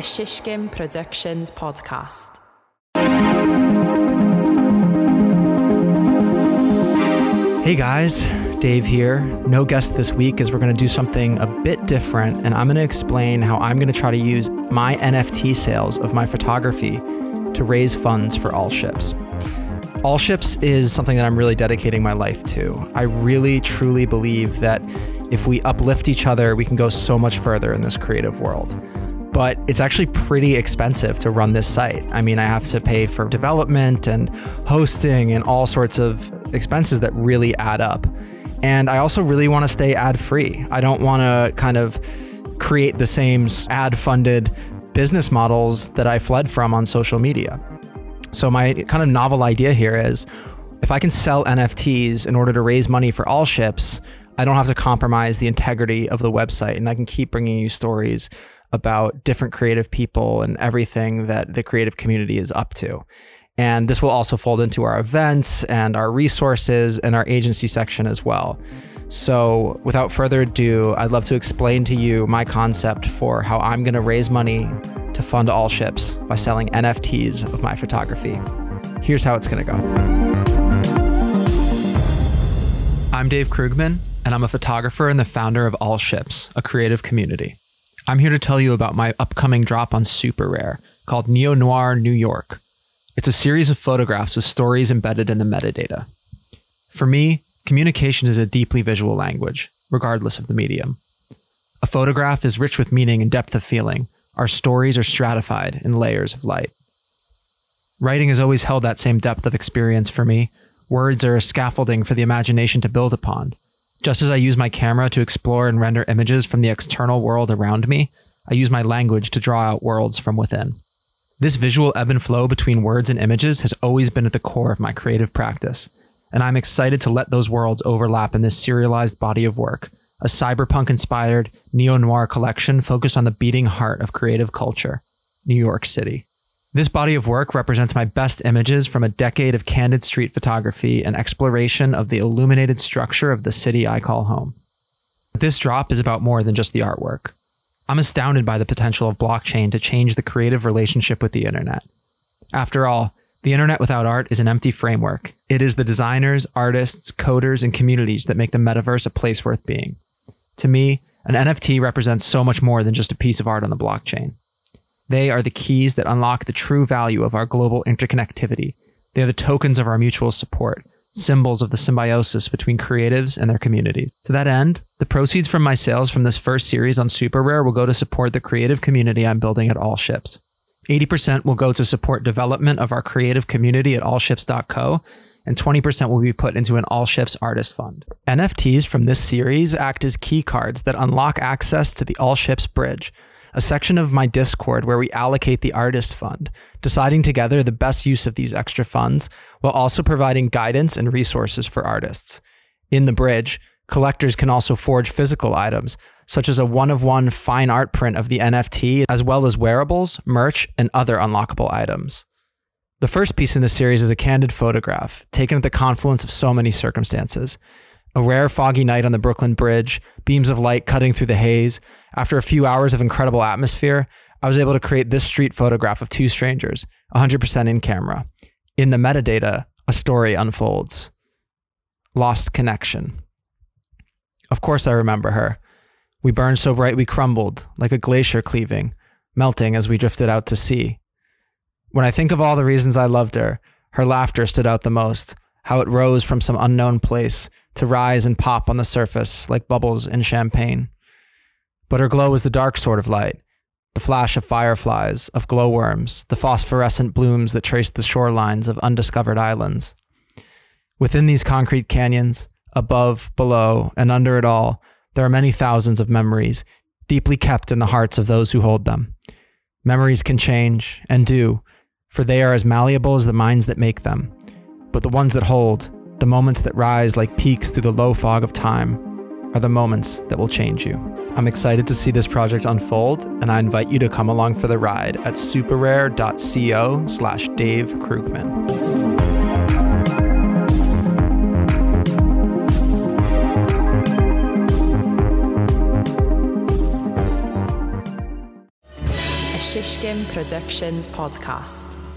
a Shishkin Productions podcast. Hey guys, Dave here. No guest this week as we're going to do something a bit different, and I'm going to explain how I'm going to try to use my NFT sales of my photography to raise funds for All Ships. All Ships is something that I'm really dedicating my life to. I really truly believe that if we uplift each other, we can go so much further in this creative world but it's actually pretty expensive to run this site. I mean, I have to pay for development and hosting and all sorts of expenses that really add up. And I also really want to stay ad free. I don't want to kind of create the same ad funded business models that I fled from on social media. So, my kind of novel idea here is if I can sell NFTs in order to raise money for all ships, I don't have to compromise the integrity of the website and I can keep bringing you stories about different creative people and everything that the creative community is up to. And this will also fold into our events and our resources and our agency section as well. So, without further ado, I'd love to explain to you my concept for how I'm going to raise money to fund all ships by selling NFTs of my photography. Here's how it's going to go. I'm Dave Krugman, and I'm a photographer and the founder of All Ships, a creative community. I'm here to tell you about my upcoming drop on SuperRare called Neo Noir New York. It's a series of photographs with stories embedded in the metadata. For me, communication is a deeply visual language, regardless of the medium. A photograph is rich with meaning and depth of feeling. Our stories are stratified in layers of light. Writing has always held that same depth of experience for me. Words are a scaffolding for the imagination to build upon, just as I use my camera to explore and render images from the external world around me, I use my language to draw out worlds from within. This visual ebb and flow between words and images has always been at the core of my creative practice, and I'm excited to let those worlds overlap in this serialized body of work, a cyberpunk inspired neo noir collection focused on the beating heart of creative culture, New York City. This body of work represents my best images from a decade of candid street photography and exploration of the illuminated structure of the city I call home. This drop is about more than just the artwork. I'm astounded by the potential of blockchain to change the creative relationship with the internet. After all, the internet without art is an empty framework. It is the designers, artists, coders, and communities that make the metaverse a place worth being. To me, an NFT represents so much more than just a piece of art on the blockchain. They are the keys that unlock the true value of our global interconnectivity. They are the tokens of our mutual support, symbols of the symbiosis between creatives and their communities. To that end, the proceeds from my sales from this first series on SuperRare will go to support the creative community I'm building at All Ships. 80% will go to support development of our creative community at allships.co, and 20% will be put into an All Ships Artist Fund. NFTs from this series act as key cards that unlock access to the All Ships Bridge a section of my Discord where we allocate the artist fund, deciding together the best use of these extra funds while also providing guidance and resources for artists. In the bridge, collectors can also forge physical items, such as a one of one fine art print of the NFT, as well as wearables, merch, and other unlockable items. The first piece in the series is a candid photograph, taken at the confluence of so many circumstances. A rare foggy night on the Brooklyn Bridge, beams of light cutting through the haze. After a few hours of incredible atmosphere, I was able to create this street photograph of two strangers, 100% in camera. In the metadata, a story unfolds. Lost connection. Of course, I remember her. We burned so bright we crumbled, like a glacier cleaving, melting as we drifted out to sea. When I think of all the reasons I loved her, her laughter stood out the most, how it rose from some unknown place, to rise and pop on the surface like bubbles in champagne. But her glow was the dark sort of light, the flash of fireflies, of glowworms, the phosphorescent blooms that traced the shorelines of undiscovered islands. Within these concrete canyons, above, below, and under it all, there are many thousands of memories, deeply kept in the hearts of those who hold them. Memories can change, and do, for they are as malleable as the minds that make them. But the ones that hold, the moments that rise like peaks through the low fog of time are the moments that will change you. I'm excited to see this project unfold, and I invite you to come along for the ride at superrare.co slash Dave Krugman. Shishkin Productions podcast.